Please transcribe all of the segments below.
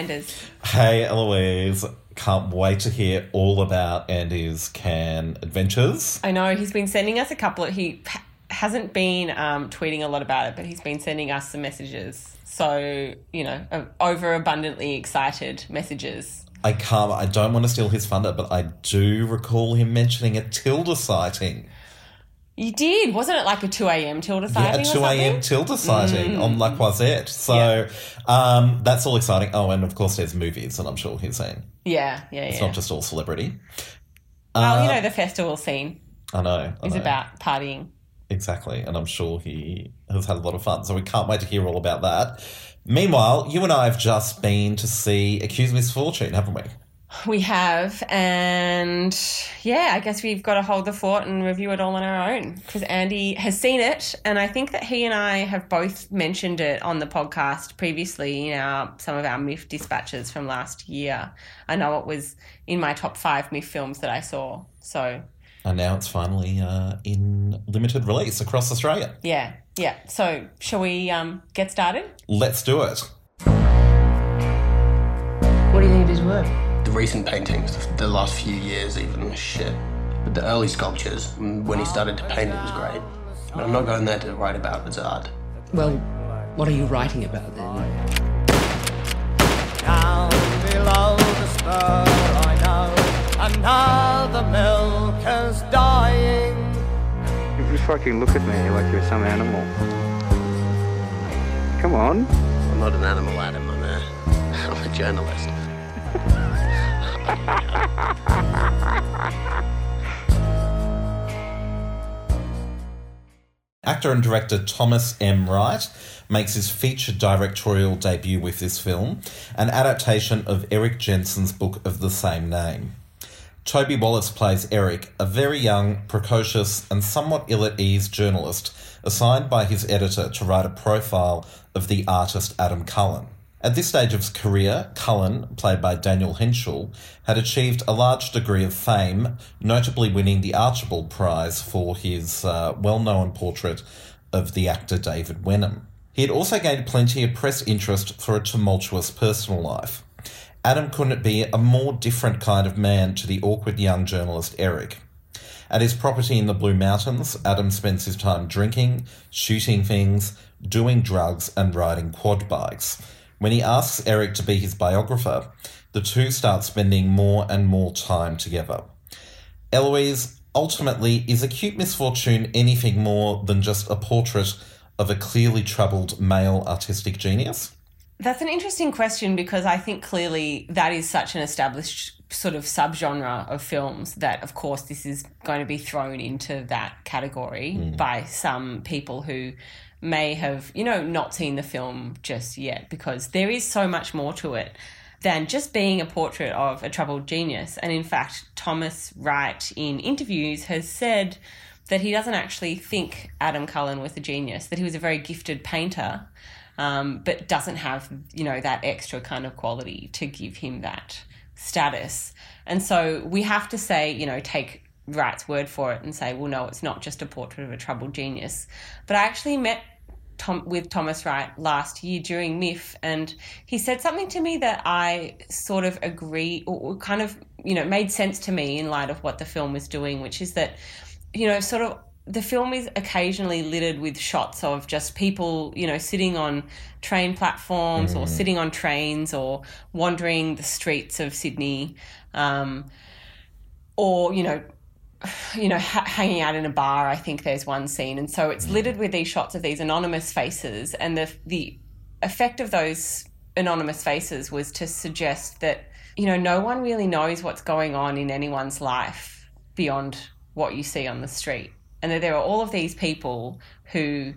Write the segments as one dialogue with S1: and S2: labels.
S1: Hey, Anders.
S2: Hey, Eloise. Can't wait to hear all about Andy's Cannes adventures.
S1: I know he's been sending us a couple of. He ha- hasn't been um, tweeting a lot about it, but he's been sending us some messages. So, you know, uh, overabundantly excited messages.
S2: I can't, I don't want to steal his thunder, but I do recall him mentioning a Tilda sighting.
S1: You did, wasn't it like a 2 a.m. Tilda
S2: Yeah,
S1: sighting?
S2: a
S1: or
S2: 2 a.m. Tilda sighting
S1: Mm.
S2: on La Croisette. So um, that's all exciting. Oh, and of course, there's movies that I'm sure he's seen.
S1: Yeah, yeah, yeah.
S2: It's
S1: yeah.
S2: not just all celebrity.
S1: well, you
S2: Uh,
S1: know, the festival scene
S2: I know. I
S1: is
S2: know.
S1: about partying.
S2: Exactly. And I'm sure he has had a lot of fun. So we can't wait to hear all about that. Meanwhile, you and I have just been to see Acute Misfortune, haven't we?
S1: We have, and yeah, I guess we've got to hold the fort and review it all on our own because Andy has seen it, and I think that he and I have both mentioned it on the podcast previously in our some of our MIFF dispatches from last year. I know it was in my top five MIFF films that I saw, so
S2: And now it's finally uh, in limited release across Australia.
S1: yeah, yeah. So shall we um, get started?
S2: Let's do it.
S3: What do you think of his work?
S4: The recent paintings, the- the last few years even, shit. But the early sculptures, when he started to paint, it was great. But I'm not going there to write about his art.
S3: Well, what are you writing about then?
S5: Down below the spur, I know another milker's dying.
S6: You just fucking look at me like you're some animal. Come on.
S4: I'm not an animal, Adam. I'm a, I'm a journalist.
S2: Actor and director Thomas M. Wright makes his feature directorial debut with this film, an adaptation of Eric Jensen's book of the same name. Toby Wallace plays Eric, a very young, precocious, and somewhat ill at ease journalist assigned by his editor to write a profile of the artist Adam Cullen. At this stage of his career, Cullen, played by Daniel Henshall, had achieved a large degree of fame, notably winning the Archibald Prize for his uh, well known portrait of the actor David Wenham. He had also gained plenty of press interest for a tumultuous personal life. Adam couldn't be a more different kind of man to the awkward young journalist Eric. At his property in the Blue Mountains, Adam spends his time drinking, shooting things, doing drugs, and riding quad bikes. When he asks Eric to be his biographer, the two start spending more and more time together. Eloise, ultimately, is acute misfortune anything more than just a portrait of a clearly troubled male artistic genius?
S1: That's an interesting question because I think clearly that is such an established sort of subgenre of films that, of course, this is going to be thrown into that category hmm. by some people who may have, you know, not seen the film just yet because there is so much more to it than just being a portrait of a troubled genius. And in fact, Thomas Wright in interviews has said that he doesn't actually think Adam Cullen was a genius, that he was a very gifted painter um, but doesn't have you know that extra kind of quality to give him that status. And so we have to say, you know, take Wright's word for it and say, well, no, it's not just a portrait of a troubled genius. But I actually met Tom with Thomas Wright last year during MIFF, and he said something to me that I sort of agree or, kind of you know made sense to me in light of what the film was doing, which is that you know sort of the film is occasionally littered with shots of just people, you know, sitting on train platforms or sitting on trains or wandering the streets of Sydney, um, or you know, you know, ha- hanging out in a bar. I think there's one scene, and so it's littered with these shots of these anonymous faces, and the the effect of those anonymous faces was to suggest that you know no one really knows what's going on in anyone's life beyond what you see on the street. And that there are all of these people who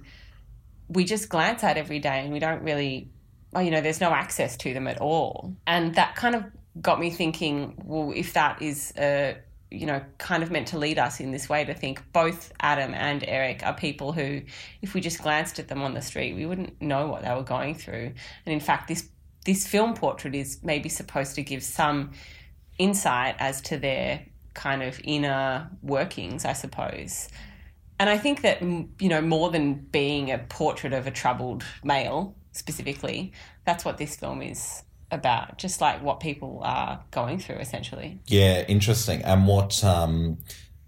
S1: we just glance at every day and we don't really you know there's no access to them at all. And that kind of got me thinking well if that is uh, you know kind of meant to lead us in this way to think both adam and eric are people who if we just glanced at them on the street we wouldn't know what they were going through. And in fact this this film portrait is maybe supposed to give some insight as to their kind of inner workings i suppose. And I think that, you know, more than being a portrait of a troubled male specifically, that's what this film is about, just like what people are going through, essentially.
S2: Yeah, interesting. And what um,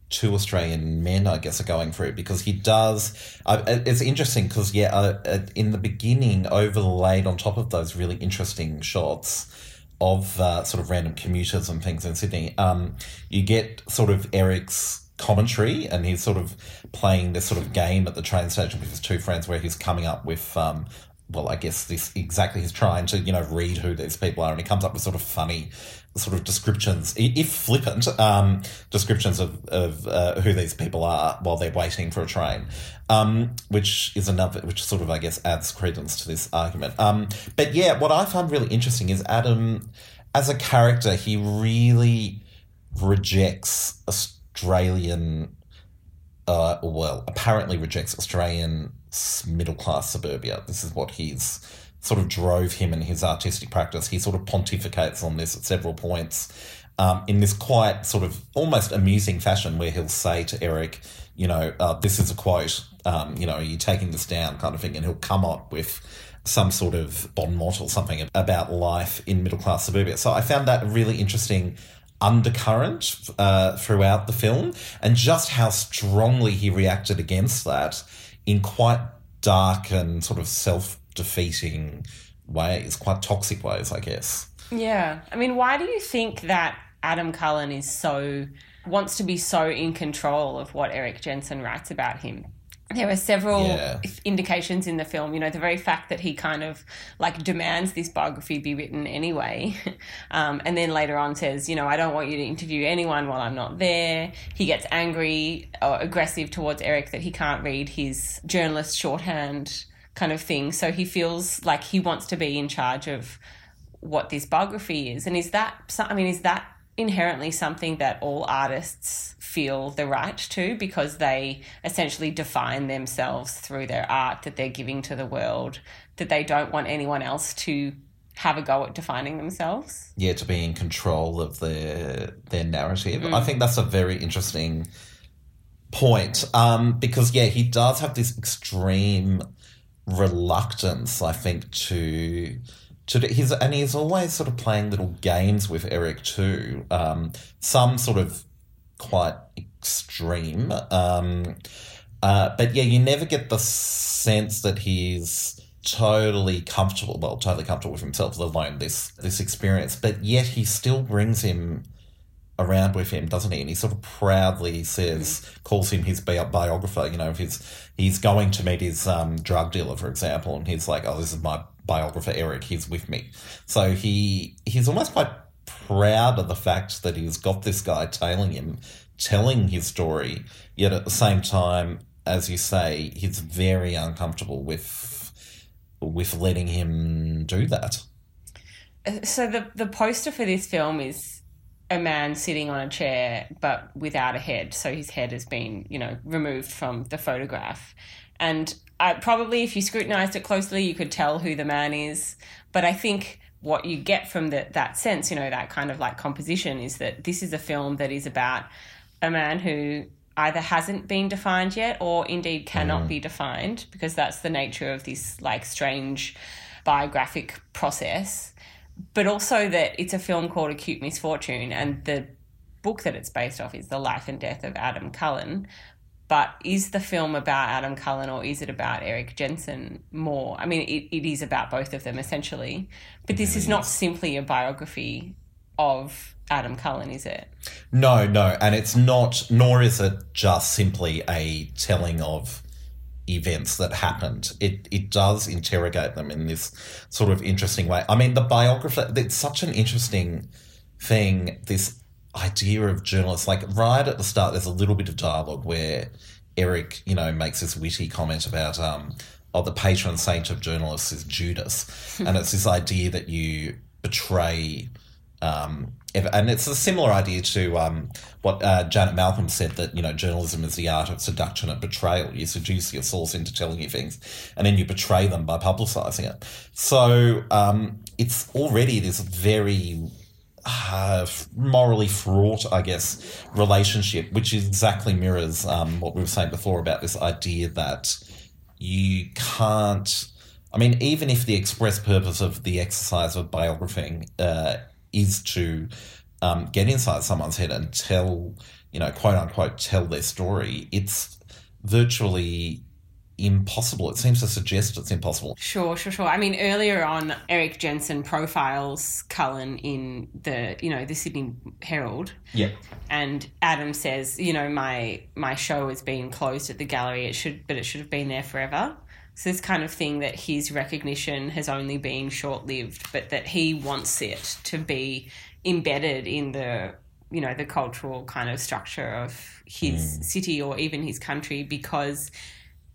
S2: two Australian men, I guess, are going through because he does. Uh, it's interesting because yeah, uh, uh, in the beginning, overlaid on top of those really interesting shots of uh, sort of random commuters and things in Sydney, um, you get sort of Eric's commentary and he's sort of playing this sort of game at the train station with his two friends where he's coming up with um, well, I guess this exactly. He's trying to, you know, read who these people are, and he comes up with sort of funny, sort of descriptions, if flippant, um, descriptions of, of uh, who these people are while they're waiting for a train, um, which is another, which sort of, I guess, adds credence to this argument. Um, but yeah, what I find really interesting is Adam, as a character, he really rejects Australian uh, well, apparently rejects Australian middle class suburbia. This is what he's sort of drove him in his artistic practice. He sort of pontificates on this at several points um, in this quite sort of almost amusing fashion where he'll say to Eric, you know, uh, this is a quote, um, you know, are you taking this down kind of thing? And he'll come up with some sort of bon mot or something about life in middle class suburbia. So I found that really interesting undercurrent uh, throughout the film and just how strongly he reacted against that in quite dark and sort of self defeating ways, quite toxic ways, I guess.
S1: Yeah. I mean, why do you think that Adam Cullen is so wants to be so in control of what Eric Jensen writes about him? There are several
S2: Yeah.
S1: indications in the film, you know, the very fact that he kind of like demands this biography be written anyway. Um, and then later on says, you know, I don't want you to interview anyone while I'm not there. He gets angry or aggressive towards Eric that he can't read his journalist shorthand kind of thing. So he feels like he wants to be in charge of what this biography is. And is that, I mean, is that inherently something that all artists feel the right to because they essentially define themselves through their art that they're giving to the world, that they don't want anyone else to have a go at defining themselves?
S2: yeah, to be in control of their their narrative. I think that's a very interesting point um, because yeah, he does have this extreme reluctance, I think, to to do- he's and he's always sort of playing little games with Eric too. Um, some sort of quite extreme. Um, uh, but yeah, you never get the sense that he's totally comfortable. Well, totally comfortable with himself, let alone this this experience. But yet he still brings him around with him, doesn't he? And he sort of proudly says, calls him his bi- biographer. You know, if he's he's going to meet his um, drug dealer, for example, and he's like, "Oh, this is my biographer, Eric. He's with me." So he he's almost quite proud of the fact that he's got this guy tailing him, telling his story. Yet at the same time, as you say, he's very uncomfortable with with letting him do that.
S1: Uh, so the the poster for this film is a man sitting on a chair but without a head. So his head has been, you know, removed from the photograph. And I, probably if you scrutinized it closely, you could tell who the man is. But I think what you get from the, that sense, you know, that kind of like composition is that this is a film that is about a man who either hasn't been defined yet or indeed cannot mm. be defined because that's the nature of this like strange biographic process but also that it's a film called Acute Misfortune, and the book that it's based off is The Life and Death of Adam Cullen. But is the film about Adam Cullen or is it about Eric Jensen more? I mean, it, it is about both of them essentially. But this is not simply a biography of Adam Cullen, is it?
S2: No, no, and it's not, nor is it just simply a telling of events that happened. It it does interrogate them in this sort of interesting way. I mean, the biographer, it's such an interesting thing, this idea of journalists. Like, right at the start, there's a little bit of dialogue where Eric, you know, makes this witty comment about, um, oh, the patron saint of journalists is Judas. and it's this idea that you betray um, and it's a similar idea to um, what uh, Janet Malcolm said that you know journalism is the art of seduction and betrayal. You seduce your source into telling you things, and then you betray them by publicising it. So um, it's already this very uh, morally fraught, I guess, relationship, which exactly mirrors um, what we were saying before about this idea that you can't I mean, even if the express purpose of the exercise of biographing uh, is to um, get inside someone's head and tell, you know, quote unquote, tell their story, it's virtually impossible. It seems to suggest it's impossible.
S1: Sure, sure, sure. I mean, earlier on, Eric Jensen profiles Cullen in the, you know, the Sydney Herald,
S2: Yeah.
S1: and Adam says, you know, my my show has been closed at the gallery. It should, but it should have been there forever. So this kind of thing that his recognition has only been short lived, but that he wants it to be embedded in the, you know, the cultural kind of structure of his hmm. city or even his country because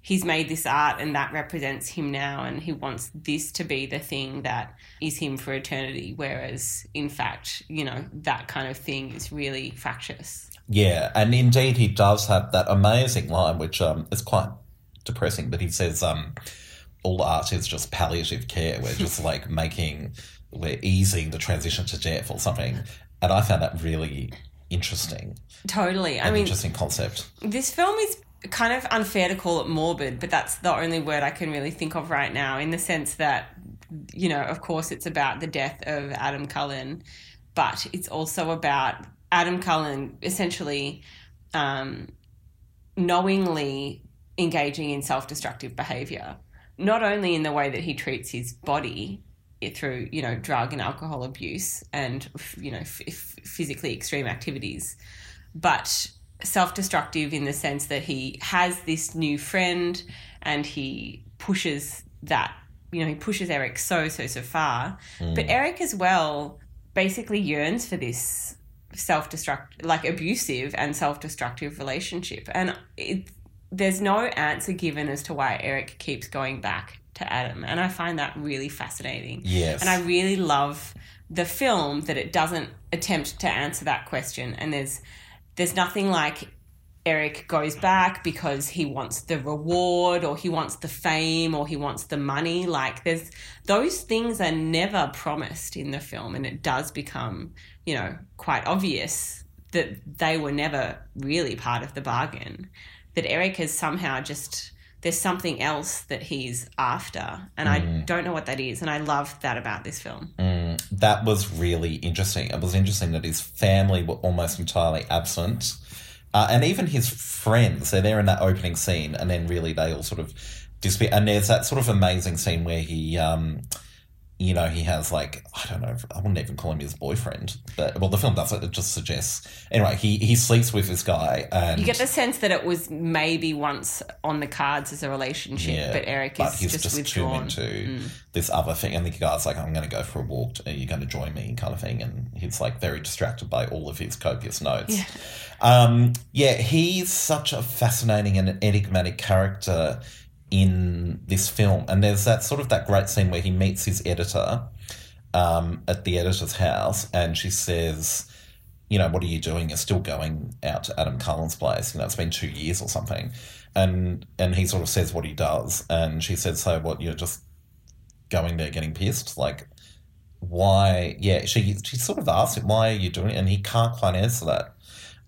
S1: he's made this art and that represents him now and he wants this to be the thing that is him for eternity whereas in fact you know that kind of thing is really fractious
S2: Yeah, and indeed he does have that amazing line, which um, is quite depressing. But he says, um, "All art is just palliative care. We're just like making, we're easing the transition to death or something." And I found that really interesting,
S1: totally i
S2: an
S1: mean
S2: interesting concept.
S1: this film is kind of unfair to call it morbid but that's the only word i can really think of right now in the sense that you know of course it's about the death of adam cullen but it's also about adam cullen essentially um, knowingly engaging in self-destructive behavior not only in the way that he treats his body through you know drug and alcohol abuse and you know f- physically extreme activities but self-destructive in the sense that he has this new friend and he pushes that you know he pushes Eric so so so far. Mm. But Eric as well basically yearns for this self-destruct like abusive and self-destructive relationship. And it, there's no answer given as to why Eric keeps going back to Adam. And I find that really fascinating.
S2: Yes.
S1: and I really love the film that it doesn't attempt to answer that question. And there's there's nothing like Eric goes back because he wants the reward or he wants the fame or he wants the money. Like there's those things are never promised in the film and it does become you know quite obvious that they were never really part of the bargain. That Eric has somehow just there's something else that he's after and I don't know what that is and I love that about this film
S2: That was really interesting. It was interesting that his family were almost entirely absent. Uh, and even his friends, they're there in that opening scene, and then really they all sort of disappear. And there's that sort of amazing scene where he, um, you know, he has like, I don't know, I wouldn't even call him his boyfriend, but, well, the film does it, it just suggests. Anyway, he, he sleeps with this guy, and
S1: You get the sense that it was maybe once on the cards as a relationship, but Eric
S2: but
S1: is
S2: he's
S1: just,
S2: just, too
S1: withdrawn.
S2: into this other thing. And the guy's like, I'm going to go for a walk. Are you going to join me? kind of thing. And he's like very distracted by all of his copious notes. Yeah. Um, yeah, he's such a fascinating and enigmatic character in this film. And there's that sort of that great scene where he meets his editor um, at the editor's house and she says, you know, what are you doing? You're still going out to Adam Cullen's place. You know, it's been two years or something. And and he sort of says what he does. And she says, so what, you're just going there getting pissed? Like, why? Yeah, she, she sort of asks him, why are you doing it? And he can't quite answer that.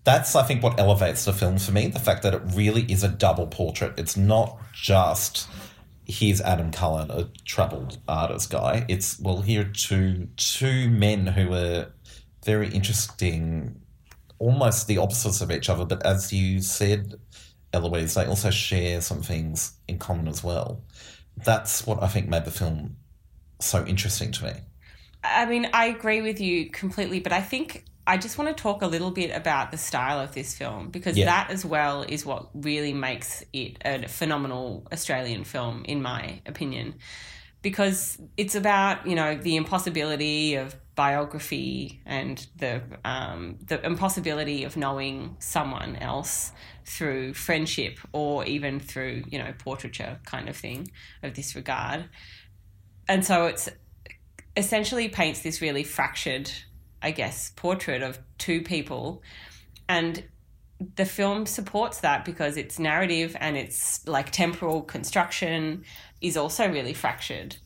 S2: That's, I think, what elevates the film for me. The fact that it really is a double portrait. It's not just here's Adam Cullen, a troubled artist guy. It's well, here are two two men who are very interesting, almost the opposites of each other. But as you said, Eloise, they also share some things in common as well. That's what I think made the film so interesting to me.
S1: I mean, I agree with you completely, but I think I just want to talk a little bit about the style of this film because
S2: Yeah.
S1: that as well is what really makes it a phenomenal Australian film, in my opinion. Because it's about, you know, the impossibility of biography and the um, the impossibility of knowing someone else through friendship or even through, you know, portraiture kind of thing of this regard. And so it's essentially paints this really fractured, I guess, portrait of two people. And the film supports that because its narrative and its like temporal construction is also really fractured.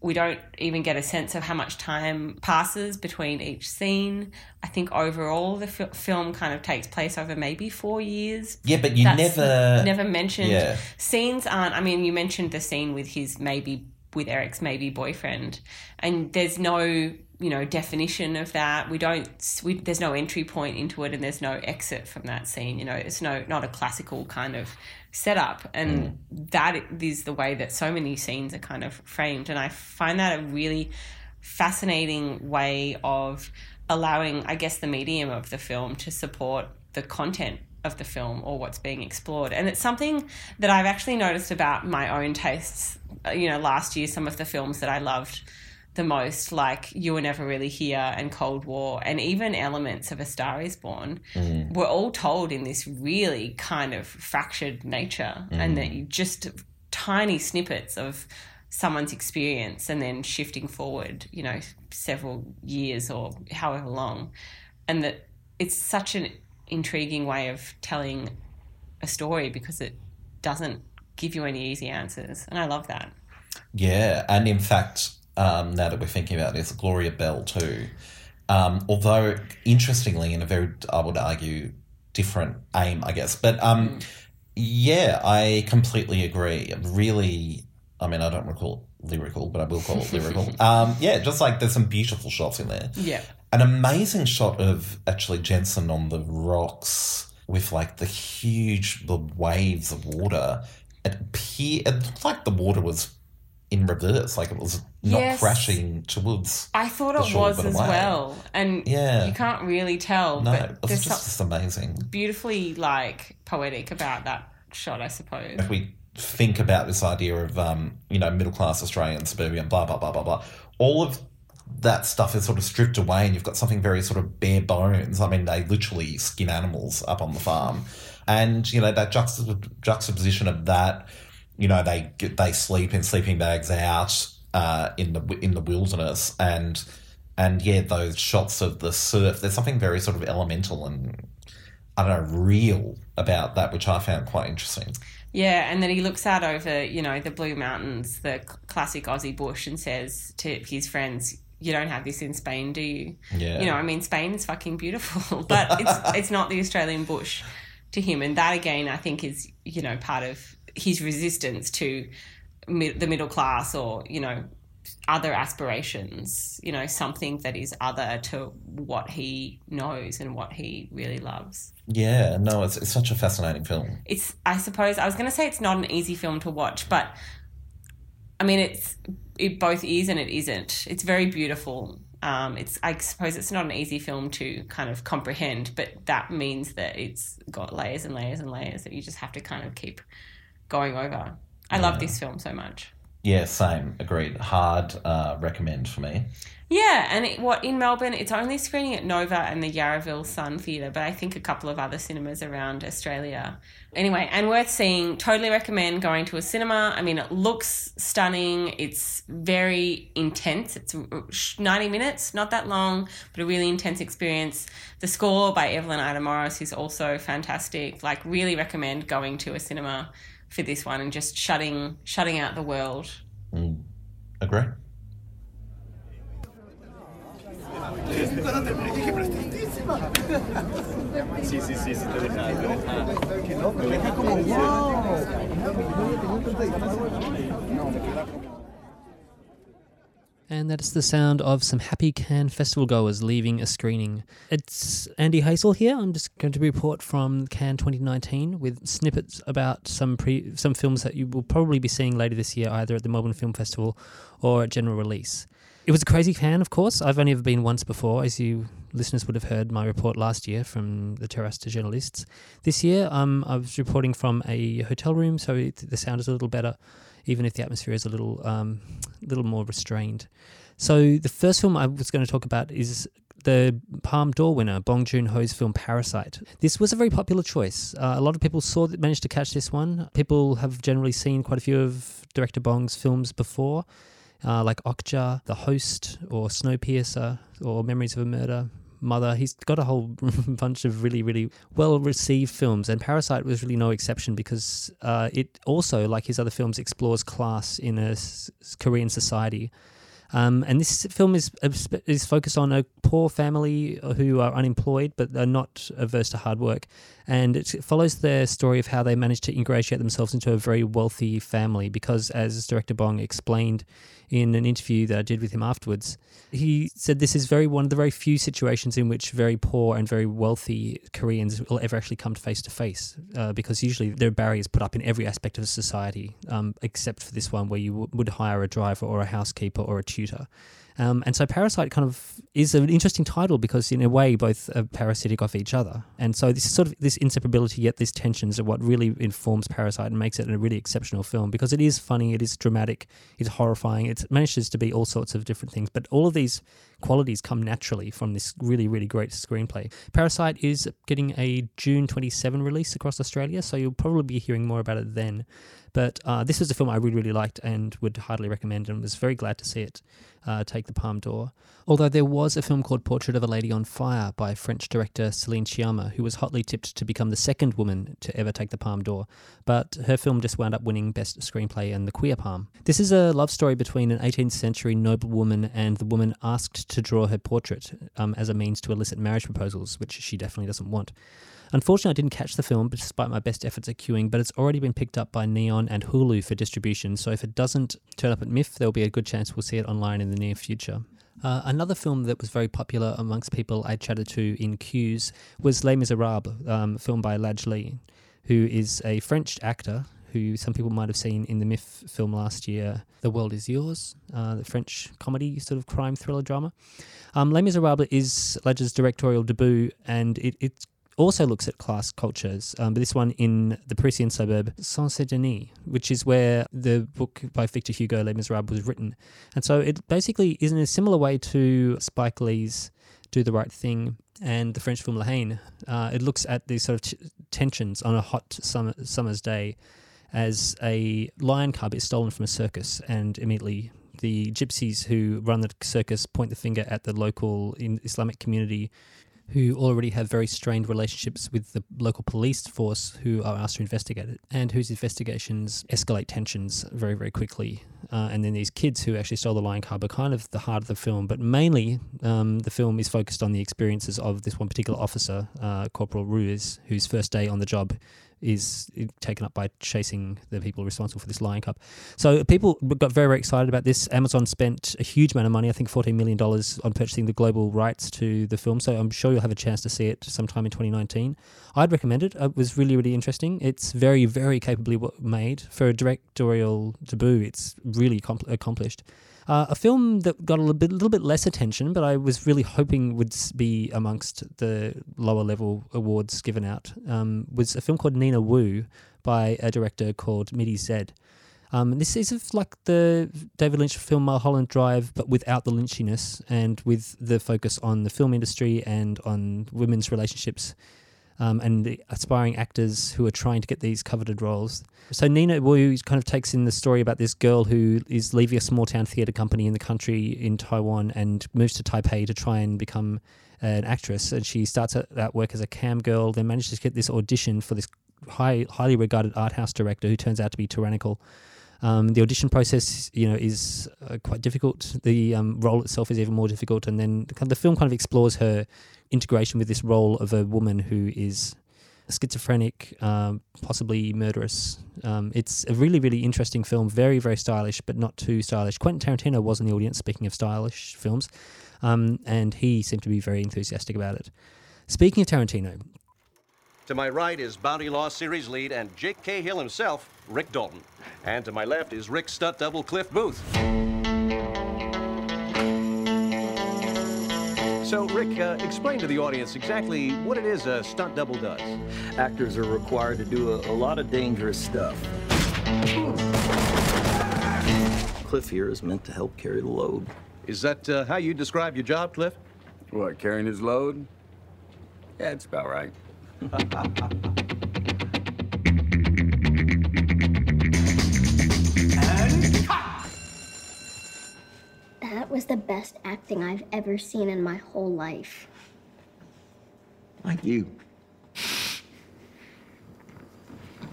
S1: We don't even get a sense of how much time passes between each scene. I think overall the fi- film kind of takes place over maybe four years.
S2: Yeah, but you
S1: That's
S2: never
S1: never mentioned.
S2: Yeah.
S1: Scenes aren't. I mean, you mentioned the scene with his maybe with Eric's maybe boyfriend, and there's no you know definition of that. We don't. We, there's no entry point into it, and there's no exit from that scene. You know, it's no not a classical kind of setup, and that is the way that so many scenes are kind of framed. And I find that a really fascinating way of allowing, I guess, the medium of the film to support the content of the film or what's being explored. And it's something that I've actually noticed about my own tastes. Uh, You know, last year, some of the films that I loved the most, like You Were Never Really Here and Cold War, and even elements of A Star is Born, mm. were all told in this really kind of fractured nature. And mm. that you just tiny snippets of someone's experience and then shifting forward, you know, several years or however long. And that it's such an intriguing way of telling a story because it doesn't give you any easy answers. And I love that.
S2: Yeah, and in fact, um, now that we're thinking about this, Gloria Bell too. Um, although interestingly, in a very, I would argue, different aim, I guess. But um, yeah, I completely agree. Really, I mean, I don't recall lyrical, but I will call it lyrical. Um, yeah, just like there's some beautiful shots in there.
S1: Yeah.
S2: An amazing shot of actually Jensen on the rocks with like the huge the waves of water. It appeared it looked like the water was in reverse, like it was not
S1: Yes.
S2: crashing towards.
S1: I thought it was as well. And
S2: Yeah.
S1: you can't really tell.
S2: No,
S1: but
S2: it was just, just amazing.
S1: beautifully like poetic about that shot, I suppose.
S2: If we think about this idea of um, you know middle class Australian suburban, blah blah blah blah blah, all of that stuff is sort of stripped away, and you've got something very sort of bare bones. I mean, they literally skin animals up on the farm, and you know that juxtap- juxtaposition of that. You know, they they sleep in sleeping bags out uh, in the in the wilderness, and and yeah, those shots of the surf. There's something very sort of elemental and I don't know real about that, which I found quite interesting.
S1: Yeah, and then he looks out over, you know, the blue mountains, the classic Aussie bush, and says to his friends, "You don't have this in Spain, do you?"
S2: Yeah.
S1: You know, I mean, Spain is fucking beautiful, but it's it's not the Australian bush to him, and that again, I think, is you know part of his resistance to mid- the middle class or you know other aspirations. You know, something that is other to what he knows and what he really loves
S2: Yeah, no, it's, it's such a fascinating film.
S1: it's I suppose I was going to say it's not an easy film to watch, but I mean it's it both is and it isn't. It's very beautiful. Um, it's I suppose it's not an easy film to kind of comprehend, but that means that it's got layers and layers and layers that you just have to kind of keep going over. I love this film so much.
S2: Yeah, same, agreed. Hard uh, recommend for me.
S1: Yeah, and it, what in Melbourne, it's only screening at Nova and the Yarraville Sun Theatre, but I think a couple of other cinemas around Australia. Anyway, and worth seeing. Totally recommend going to a cinema. I mean, it looks stunning. It's very intense. It's 90 minutes, not that long, but a really intense experience. The score by Evelyn Ida Morris is also fantastic. Like, really recommend going to a cinema for this one and just shutting shutting out the world. Mm.
S2: Agree.
S7: And that is the sound of some happy Cannes festival goers leaving a screening. It's Andy Hazel here. I'm just going to report from Cannes 2019 with snippets about some pre some films that you will probably be seeing later this year, either at the Melbourne Film Festival or at general release. It was a crazy Cannes, of course. I've only ever been once before, as you listeners would have heard my report last year from the Terrace de Journalists. This year, um, I was reporting from a hotel room, so the sound is a little better, even if the atmosphere is a little, um, little more restrained. So the first film I was going to talk about is the Palme d'Or winner, Bong Joon Ho's film Parasite. This was a very popular choice. Uh, a lot of people saw that managed to catch this one. People have generally seen quite a few of director Bong's films before, uh, like Okja, The Host, or Snowpiercer, or Memories of a Murder. Mother. He's got a whole bunch of really, really well received films, and Parasite was really no exception because uh, it also, like his other films, explores class in a s- Korean society. Um, and this film is is focused on a poor family who are unemployed but are not averse to hard work, and it follows their story of how they managed to ingratiate themselves into a very wealthy family. Because, as director Bong explained in an interview that I did with him afterwards, he said this is very one of the very few situations in which very poor and very wealthy Koreans will ever actually come face to face, because usually there are barriers put up in every aspect of society, um, except for this one where you w- would hire a driver or a housekeeper or a tutor. Um, and so Parasite kind of is an interesting title because in a way both are parasitic of each other. And so this sort of this inseparability yet these tensions are what really informs Parasite and makes it a really exceptional film because it is funny, it is dramatic, it's horrifying, it manages to be all sorts of different things. But all of these qualities come naturally from this really, really great screenplay. Parasite is getting a June 27 release across Australia, so you'll probably be hearing more about it then. But uh, this was a film I really, really liked and would heartily recommend, and was very glad to see it uh, take the Palme d'Or. Although there was a film called Portrait of a Lady on Fire by French director Celine Sciamma, who was hotly tipped to become the second woman to ever take the Palme d'Or, but her film just wound up winning Best Screenplay and the Queer Palm. This is a love story between an 18th century noblewoman and the woman asked to draw her portrait um, as a means to elicit marriage proposals, which she definitely doesn't want. Unfortunately, I didn't catch the film despite my best efforts at queuing, but it's already been picked up by Neon and Hulu for distribution, so if it doesn't turn up at MIFF, there'll be a good chance we'll see it online in the near future. Uh, another film that was very popular amongst people I chatted to in queues was Les Miserables, um, filmed by Ladj Ly, who is a French actor who some people might have seen in the MIFF film last year, The World Is Yours, uh, the French comedy sort of crime thriller drama. Um, Les Miserables is Ladj's directorial debut, and it also looks at class cultures, um, but this one in the Parisian suburb Saint-Denis, which is where the book by Victor Hugo, Les Miserables, was written. And so it basically is in a similar way to Spike Lee's Do the Right Thing and the French film La Haine. Uh, it looks at these sort of t- tensions on a hot summer, summer's day as a lion cub is stolen from a circus and immediately the gypsies who run the circus point the finger at the local Islamic community who already have very strained relationships with the local police force who are asked to investigate it and whose investigations escalate tensions very, very quickly. Uh, and then these kids who actually stole the lion cub are kind of the heart of the film, but mainly um, the film is focused on the experiences of this one particular officer, uh, Corporal Ruiz, whose first day on the job is taken up by chasing the people responsible for this lion cub. So people got very, very excited about this. Amazon spent a huge amount of money, I think $14 million, on purchasing the global rights to the film. So I'm sure you'll have a chance to see it sometime in 2019. I'd recommend it. It was really, really interesting. It's very, very capably made. For a directorial debut, it's really accomplished. Uh, a film that got a little bit, little bit less attention, but I was really hoping would be amongst the lower level awards given out, um, was a film called Nina Wu by a director called Midi Z. Um, this is like the David Lynch film Mulholland Drive, but without the lynchiness and with the focus on the film industry and on women's relationships um, and the aspiring actors who are trying to get these coveted roles. So Nina Wu kind of takes in the story about this girl who is leaving a small town theatre company in the country in Taiwan and moves to Taipei to try and become an actress. And she starts at work as a cam girl, then manages to get this audition for this high, highly regarded art house director who turns out to be tyrannical. Um, the audition process, you know, is uh, quite difficult. The um, role itself is even more difficult, and then the, film kind of explores her integration with this role of a woman who is schizophrenic, um, possibly murderous. Um, it's a really, really interesting film. Very, very stylish, but not too stylish. Quentin Tarantino was in the audience. Speaking of stylish films, um, and he seemed to be very enthusiastic about it. Speaking of Tarantino,
S8: to my right is Bounty Law series lead and Jake Cahill himself, Rick Dalton. And to my left is Rick stunt double, Cliff Booth. So, Rick, uh, explain to the audience exactly what it is a stunt double does.
S9: Actors are required to do a, a lot of dangerous stuff. Cliff here is meant to help carry the load.
S8: Is that uh, how you describe your job, Cliff?
S10: What, carrying his load? Yeah, it's about right.
S11: That was the best acting I've ever seen in my whole life.
S9: Like you.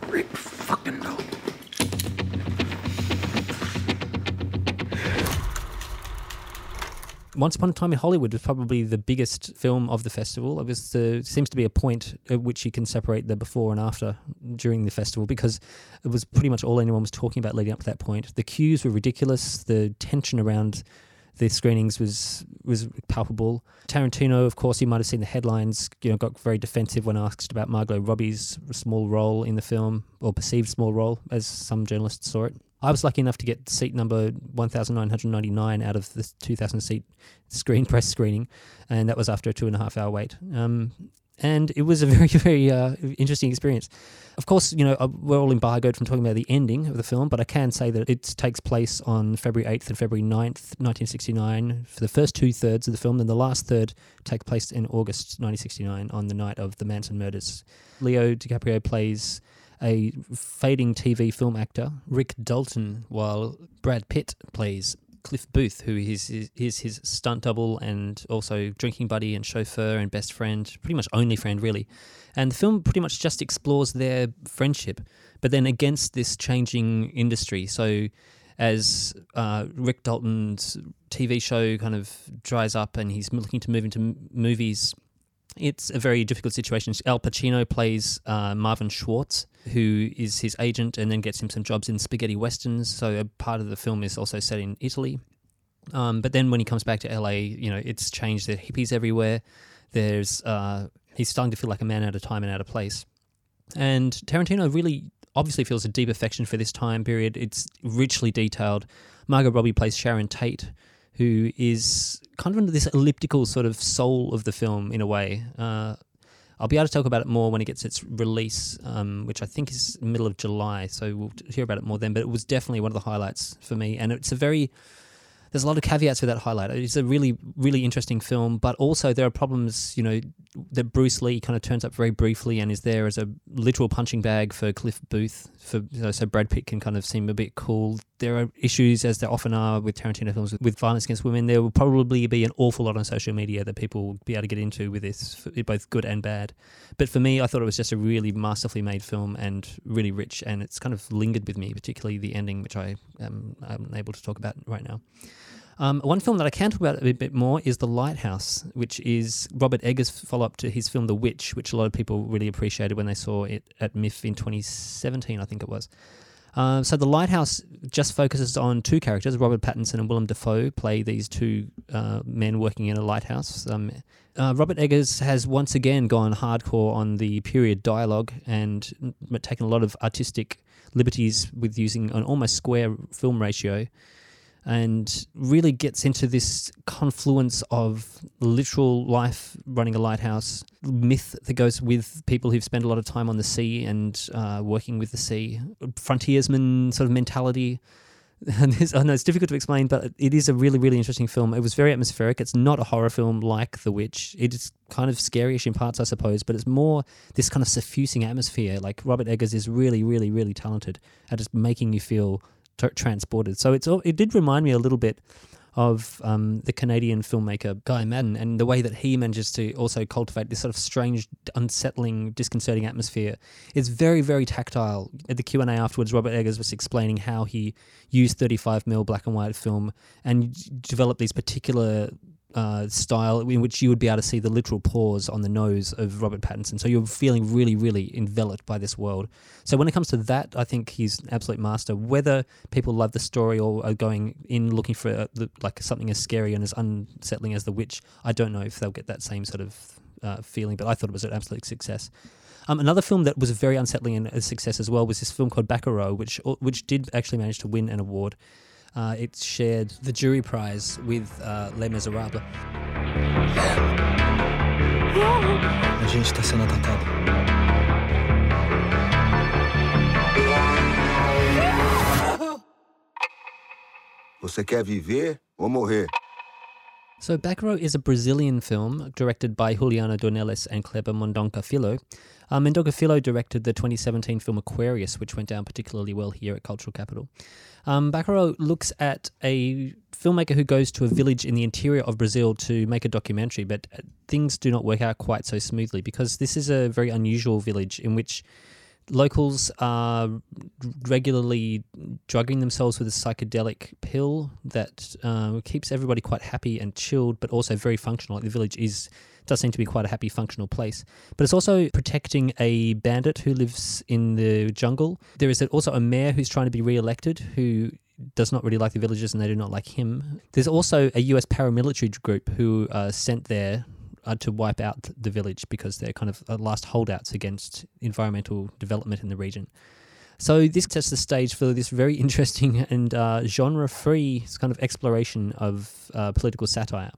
S10: Rick fucking no.
S7: Once Upon a Time in Hollywood was probably the biggest film of the festival. It was the, seems to be a point at which you can separate the before and after during the festival because it was pretty much all anyone was talking about leading up to that point. The queues were ridiculous. The tension around the screenings was was palpable. Tarantino, of course, you might have seen the headlines. You know, got very defensive when asked about Margot Robbie's small role in the film or perceived small role, as some journalists saw it. I was lucky enough to get seat number 1999 out of the 2000 seat screen press screening, and that was after a two and a half hour wait. Um, and it was a very, very uh, interesting experience. Of course, you know, uh, we're all embargoed from talking about the ending of the film, but I can say that it takes place on February 8th and February 9th, 1969, for the first two thirds of the film. Then the last third takes place in August 1969 on the night of the Manson murders. Leo DiCaprio plays a fading TV film actor, Rick Dalton, while Brad Pitt plays Cliff Booth, who is, is, is his stunt double and also drinking buddy and chauffeur and best friend, pretty much only friend, really. And the film pretty much just explores their friendship, but then against this changing industry. So, as uh, Rick Dalton's TV show kind of dries up and he's looking to move into m- movies, it's a very difficult situation. Al Pacino plays uh, Marvin Schwartz, who is his agent and then gets him some jobs in spaghetti westerns. So a part of the film is also set in Italy. Um, but then when he comes back to LA, you know, it's changed. There hippies everywhere. There's uh, he's starting to feel like a man out of time and out of place. And Tarantino really obviously feels a deep affection for this time period. It's richly detailed. Margot Robbie plays Sharon Tate, who is kind of under this elliptical sort of soul of the film in a way. Uh, I'll be able to talk about it more when it gets its release, um, which I think is middle of July. So we'll hear about it more then. But it was definitely one of the highlights for me, and it's a very there's a lot of caveats with that highlight. It's a really, really interesting film, but also there are problems, you know, that Bruce Lee kind of turns up very briefly and is there as a literal punching bag for Cliff Booth, for you know, so Brad Pitt can kind of seem a bit cool. There are issues, as there often are with Tarantino films, with, violence against women. There will probably be an awful lot on social media that people will be able to get into with this, both good and bad. But for me, I thought it was just a really masterfully made film and really rich, and it's kind of lingered with me, particularly the ending, which I am unable to talk about right now. Um, one film that I can talk about a bit more is The Lighthouse, which is Robert Eggers' follow up to his film The Witch, which a lot of people really appreciated when they saw it at MIFF in 2017, I think it was. Uh, so The Lighthouse just focuses on two characters. Robert Pattinson and Willem Dafoe play these two uh, men working in a lighthouse. Um, uh, Robert Eggers has once again gone hardcore on the period dialogue and taken a lot of artistic liberties with using an almost square film ratio and really gets into this confluence of literal life running a lighthouse, myth that goes with people who've spent a lot of time on the sea and uh, working with the sea, frontiersman sort of mentality. And this, I know it's difficult to explain, but it is a really, really interesting film. It was very atmospheric. It's not a horror film like The Witch. It's kind of scaryish in parts, I suppose, but it's more this kind of suffusing atmosphere. Like Robert Eggers is really, really, really talented at just making you feel t- transported. So it's it did remind me a little bit of um, the Canadian filmmaker Guy Maddin and the way that he manages to also cultivate this sort of strange, unsettling, disconcerting atmosphere. It's very, very tactile. At the Q and A afterwards, Robert Eggers was explaining how he used 35 mm black and white film and developed these particular uh, style in which you would be able to see the literal pores on the nose of Robert Pattinson. So you're feeling really, really enveloped by this world. So when it comes to that, I think he's an absolute master. Whether people love the story or are going in looking for a, the, like something as scary and as unsettling as The Witch, I don't know if they'll get that same sort of uh, feeling. But I thought it was an absolute success. Um, another film that was very unsettling and a success as well was this film called Bacurau, which which did actually manage to win an award. Uh, it shared the jury prize with uh, Les Miserables.
S12: A gente está sendo atacado.
S13: Você quer viver ou morrer?
S7: So Bacurau is a Brazilian film directed by Juliana Dornelles and Kleber Mendonça Filho. Uh, Mendonça Filho directed the 2017 film Aquarius, which went down particularly well here at Cultural Capital. Um, looks at a filmmaker who goes to a village in the interior of Brazil to make a documentary, but things do not work out quite so smoothly because this is a very unusual village in which locals are regularly drugging themselves with a psychedelic pill that uh, keeps everybody quite happy and chilled, but also very functional. Like the village is does seem to be quite a happy, functional place. But it's also protecting a bandit who lives in the jungle. There is also a mayor who's trying to be re-elected who does not really like the villagers and they do not like him. There's also a US paramilitary group who are sent there uh, to wipe out the village because they're kind of uh, last holdouts against environmental development in the region. So this sets the stage for this very interesting and uh, genre-free kind of exploration of uh, political satire.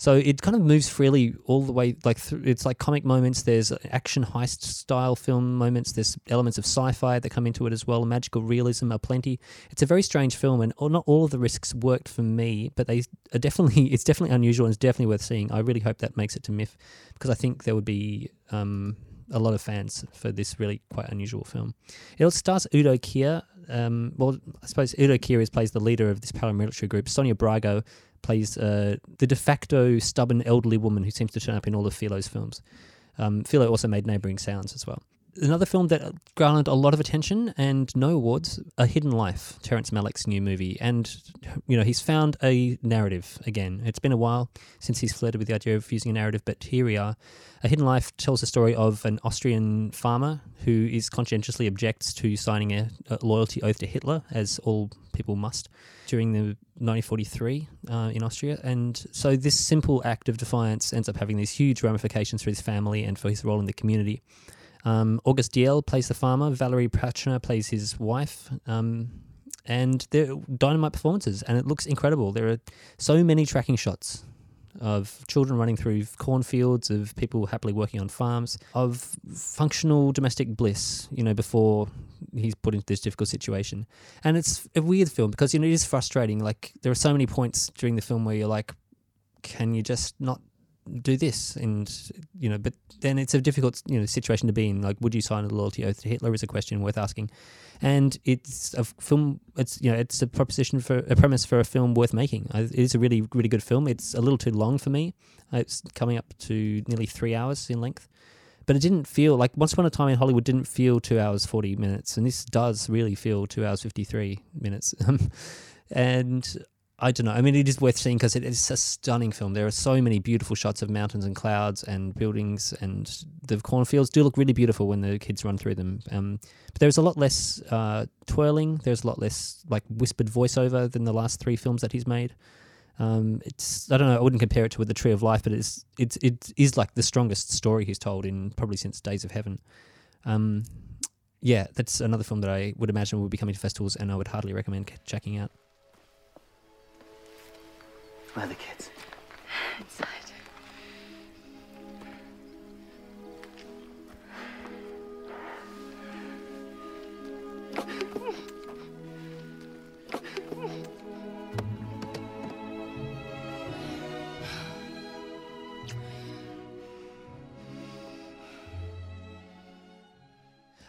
S7: So it kind of moves freely all the way, like th- it's like comic moments. There's action heist style film moments. There's elements of sci-fi that come into it as well. Magical realism are plenty. It's a very strange film, and not all of the risks worked for me, but they are definitely it's definitely unusual and it's definitely worth seeing. I really hope that makes it to MIFF because I think there would be. Um, a lot of fans for this really quite unusual film. It stars Udo Kier. Um, well, I suppose Udo Kier is plays the leader of this paramilitary group. Sonia Braga plays uh, the de facto stubborn elderly woman who seems to turn up in all of Filho's films. Um, Philo also made Neighbouring Sounds as well. Another film that garnered a lot of attention and no awards, A Hidden Life, Terrence Malick's new movie. And, you know, he's found a narrative again. It's been a while since he's flirted with the idea of using a narrative, but here we are. A Hidden Life tells the story of an Austrian farmer who is conscientiously objects to signing a, a loyalty oath to Hitler, as all people must, during the 1943 uh, in Austria. And so this simple act of defiance ends up having these huge ramifications for his family and for his role in the community. Um, August Diehl plays the farmer. Valerie Pachner plays his wife. Um, and they're dynamite performances, and it looks incredible. There are so many tracking shots of children running through cornfields, of people happily working on farms, of functional domestic bliss, you know, before he's put into this difficult situation. And it's a weird film because, you know, it is frustrating. Like, there are so many points during the film where you're like, can you just not do this and you know but then it's a difficult you know situation to be in. Like would you sign a loyalty oath to hitler is a question worth asking. And it's a film it's you know it's a proposition for a premise for a film worth making. It is a really really good film. It's a little too long for me. Uh, it's coming up to nearly three hours in length. But it didn't feel like once upon a time in hollywood didn't feel two hours 40 minutes. And this does really feel two hours 53 minutes. And I don't know. I mean, it is worth seeing because it is a stunning film. There are so many beautiful shots of mountains and clouds and buildings, and the cornfields do look really beautiful when the kids run through them. Um, but there's a lot less uh, twirling. There's a lot less like whispered voiceover than the last three films that he's made. Um, it's I don't know. I wouldn't compare it to with the Tree of Life, but it's it's it is like the strongest story he's told in probably since Days of Heaven. Um, yeah, that's another film that I would imagine will be coming to festivals, and I would hardly recommend checking out.
S14: Where are the kids?
S15: Inside.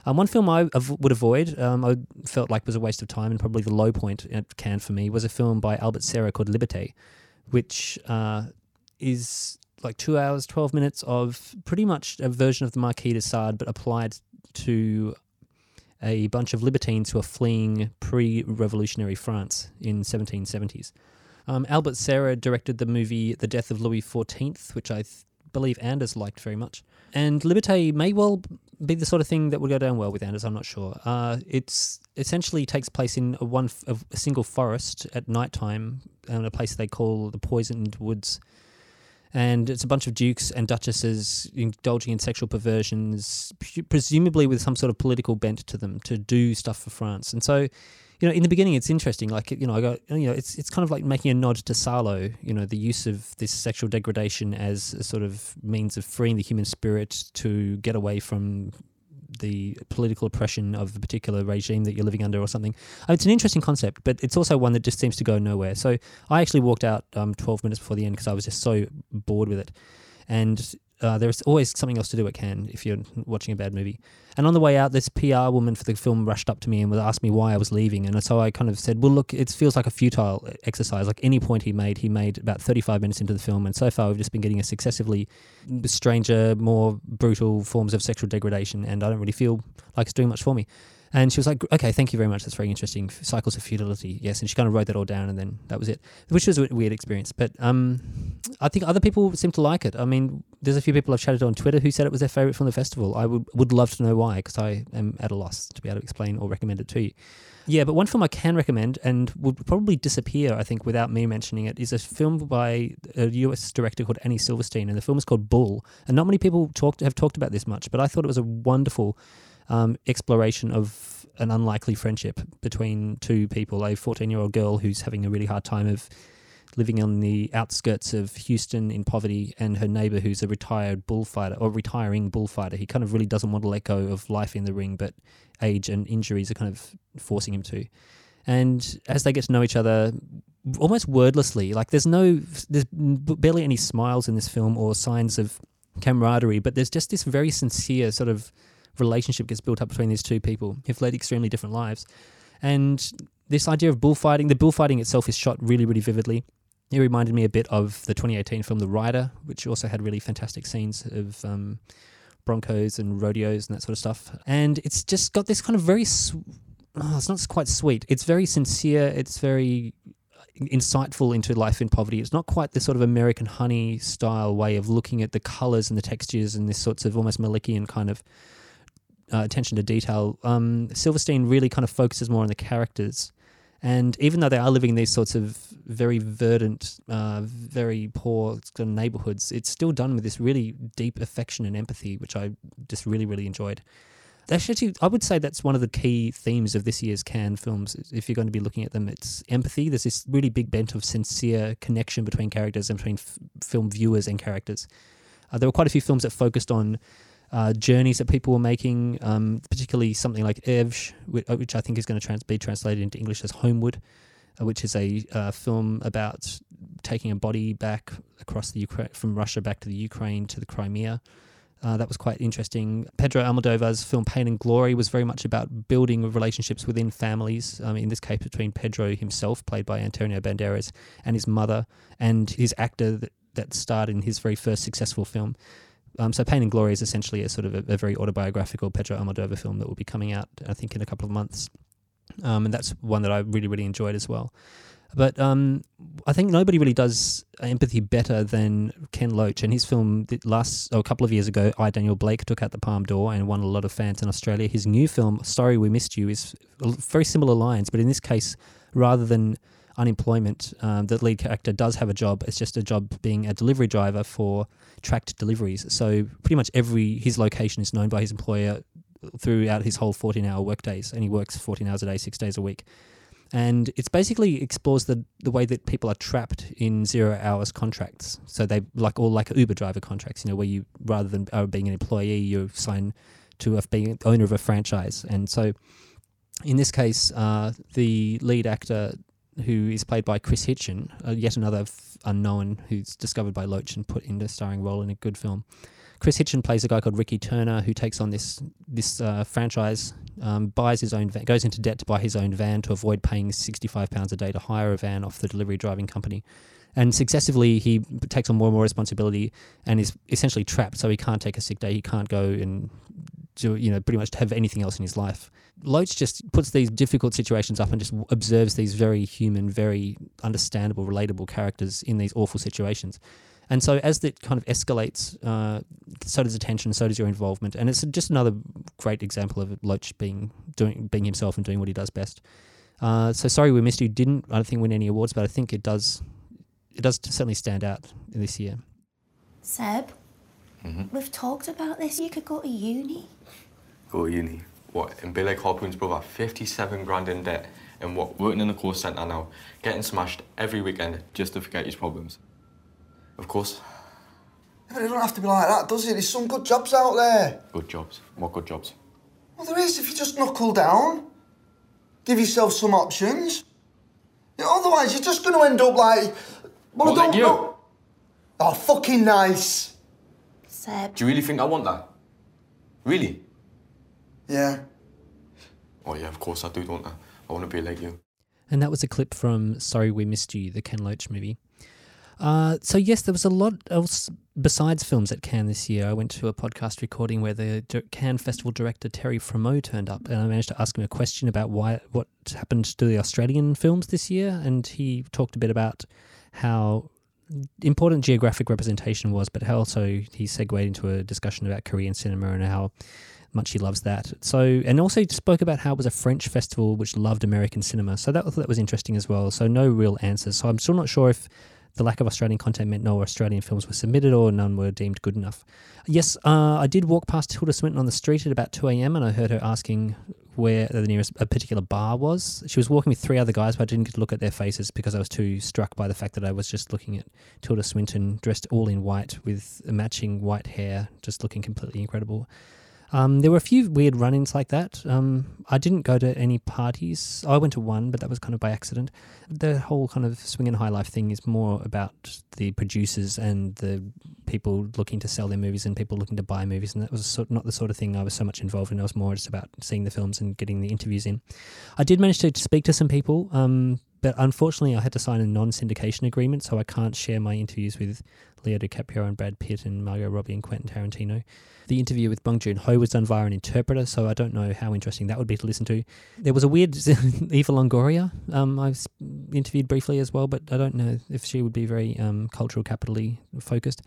S7: Um, one film I av- would avoid, um, I felt like was a waste of time and probably the low point at Cannes for me, was a film by Albert Serra called Liberté, which uh, is like two hours, 12 minutes of pretty much a version of the Marquis de Sade, but applied to a bunch of libertines who are fleeing pre revolutionary France in 1770s. Um, Albert Serra directed the movie The Death of Louis XIV, which I th- believe Anders liked very much. And Liberté may well be the sort of thing that would go down well with Anders. I'm not sure. Uh, it's essentially takes place in a one a single forest at nighttime, in a place they call the Poisoned Woods, and it's a bunch of dukes and duchesses indulging in sexual perversions, presumably with some sort of political bent to them to do stuff for France. And so, you know, in the beginning, it's interesting. Like, you know, I got, you know, it's it's kind of like making a nod to Salo. You know, the use of this sexual degradation as a sort of means of freeing the human spirit to get away from the political oppression of a particular regime that you're living under or something. It's an interesting concept, but it's also one that just seems to go nowhere. So I actually walked out um, 12 minutes before the end because I was just so bored with it. And uh, there's always something else to do at Cannes if you're watching a bad movie. And on the way out, this PR woman for the film rushed up to me and asked me why I was leaving. And so I kind of said, well, look, it feels like a futile exercise. Like any point he made, he made about 35 minutes into the film. And so far, we've just been getting a successively stranger, more brutal forms of sexual degradation. And I don't really feel like it's doing much for me. And she was like, okay, thank you very much. That's very interesting. Cycles of futility. Yes. And she kind of wrote that all down and then that was it, which was a weird experience. But um, I think other people seem to like it. I mean, there's a few people I've chatted on Twitter who said it was their favorite from the festival. I would, would love to know why because I am at a loss to be able to explain or recommend it to you. Yeah, but one film I can recommend and would probably disappear, I think, without me mentioning it, is a film by a US director called Annie Silverstein, and the film is called Bull. And not many people talked have talked about this much, but I thought it was a wonderful um, exploration of an unlikely friendship between two people a 14 year old girl who's having a really hard time of living on the outskirts of Houston in poverty and her neighbor who's a retired bullfighter or retiring bullfighter. He kind of really doesn't want to let go of life in the ring, but age and injuries are kind of forcing him to. And as they get to know each other, almost wordlessly, like there's no, there's barely any smiles in this film or signs of camaraderie, but there's just this very sincere sort of relationship gets built up between these two people who've led extremely different lives. And this idea of bullfighting, the bullfighting itself is shot really, really vividly. It reminded me a bit of the 2018 film The Rider, which also had really fantastic scenes of um, broncos and rodeos and that sort of stuff. And it's just got this kind of very, sw- oh, it's not quite sweet. It's very sincere. It's very insightful into life in poverty. It's not quite the sort of American honey style way of looking at the colors and the textures and this sorts of almost Malickian kind of uh, attention to detail. Um, Silverstein really kind of focuses more on the characters. And even though they are living in these sorts of very verdant, uh, very poor kind of neighborhoods, it's still done with this really deep affection and empathy, which I just really, really enjoyed. Actually, I would say that's one of the key themes of this year's Cannes films. If you're going to be looking at them, it's empathy. There's this really big bent of sincere connection between characters and between f- film viewers and characters. Uh, there were quite a few films that focused on uh, journeys that people were making, um, particularly something like which, uh, I think is going to trans- be translated into English as Homeward, uh, which is a uh, film about taking a body back across the Ukraine from Russia back to the Ukraine to the Crimea. Uh, that was quite interesting. Pedro Almodovar's film Pain and Glory was very much about building relationships within families. Um, in this case, between Pedro himself, played by Antonio Banderas, and his mother, and his actor that, that starred in his very first successful film. Um, so Pain and Glory is essentially a sort of a, a, very autobiographical Pedro Almodovar film that will be coming out, I think, in a couple of months. Um, and that's one that I really, really enjoyed as well. But um, I think nobody really does empathy better than Ken Loach. And his film last oh, a couple of years ago, I Daniel Blake took out the Palme d'Or and won a lot of fans in Australia. His new film, Sorry We Missed You, is very similar lines, but in this case, rather than unemployment, um, the lead character does have a job. It's just a job being a delivery driver for tracked deliveries. So pretty much every his location is known by his employer throughout his whole 14 hour workdays, and he works 14 hours a day, six days a week. And it's basically explores the the way that people are trapped in zero hours contracts. So they like all like Uber driver contracts, you know, where you rather than uh, being an employee, you sign to a, being owner of a franchise. And so in this case, uh, the lead actor who is played by Kris Hitchen, uh, yet another f- unknown who's discovered by Loach and put into a starring role in a good film. Kris Hitchen plays a guy called Ricky Turner who takes on this this uh, franchise, um, buys his own van, goes into debt to buy his own van to avoid paying sixty five pounds a day to hire a van off the delivery driving company, and successively he takes on more and more responsibility and is essentially trapped. So he can't take a sick day, he can't go and do you know pretty much to have anything else in his life. Loach just puts these difficult situations up and just observes these very human, very understandable, relatable characters in these awful situations. And so as that kind of escalates, uh, so does attention, so does your involvement, and it's just another great example of Loach being doing being himself and doing what he does best. Uh, so sorry we missed you. Didn't I don't think win any awards, but I think it does it does certainly stand out this year.
S14: Seb, Mm-hmm. we've talked about this. You could go to uni.
S15: Go to uni. What? And be like Harpoon's brother, 57 grand in debt, and what? Working in a call centre now, getting smashed every weekend just to forget his problems. Of course,
S16: Yeah, but it don't have to be like that, does it? There's some good jobs out there.
S15: good jobs. What good jobs?
S16: Well, there is if you just knuckle down. Give yourself some options. You know, otherwise, you're just going to end up like. Well,
S15: What,
S16: I don't
S15: like you?
S16: know. Oh, fucking nice.
S14: Seb.
S15: Do you really think I want that? Really?
S16: Yeah.
S15: Oh yeah, of course I do, don't I? I want to be like you.
S7: And that was a clip from Sorry We Missed You, the Ken Loach movie. Uh, so yes, there was a lot else besides films at Cannes this year. I went to a podcast recording where the Dir- Cannes Festival director Thierry Frémaux turned up, and I managed to ask him a question about why what happened to the Australian films this year, and he talked a bit about how important geographic representation was, but how also he segued into a discussion about Korean cinema and how much he loves that. So, and also spoke about how it was a French festival which loved American cinema. So that that was interesting as well. So no real answers. So I'm still not sure if the lack of Australian content meant no Australian films were submitted or none were deemed good enough. Yes, uh, I did walk past Tilda Swinton on the street at about 2 a.m. and I heard her asking where the nearest a particular bar was. She was walking with three other guys, but I didn't get to look at their faces because I was too struck by the fact that I was just looking at Tilda Swinton dressed all in white with matching white hair, just looking completely incredible. Um, there were a few weird run ins like that. Um, I didn't go to any parties. I went to one, but that was kind of by accident. The whole kind of swing and high life thing is more about the producers and the people looking to sell their movies and people looking to buy movies. And that was sort not the sort of thing I was so much involved in. I was more just about seeing the films and getting the interviews in. I did manage to speak to some people. Um, but unfortunately, I had to sign a non-syndication agreement, so I can't share my interviews with Leo DiCaprio and Brad Pitt and Margot Robbie and Quentin Tarantino. The interview with Bong Joon Ho was done via an interpreter, so I don't know how interesting that would be to listen to. There was a weird Eva Longoria. Um, I've interviewed briefly as well, but I don't know if she would be very um, cultural capitally focused.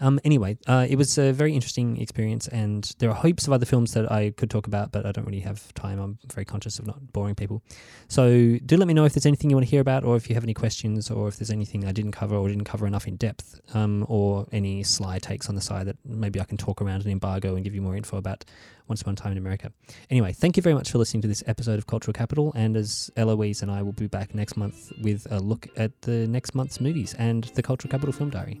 S7: Um, anyway, uh, it was a very interesting experience, and there are heaps of other films that I could talk about, but I don't really have time. I'm very conscious of not boring people. So do let me know if there's anything you want to hear about, or if you have any questions, or if there's anything I didn't cover or didn't cover enough in depth, um, or any sly takes on the side that maybe I can talk around an embargo and give you more info about Once Upon a Time in America. Anyway, thank you very much for listening to this episode of Cultural Capital, and as Eloise and I will be back next month with a look at the next month's movies and the Cultural Capital Film Diary.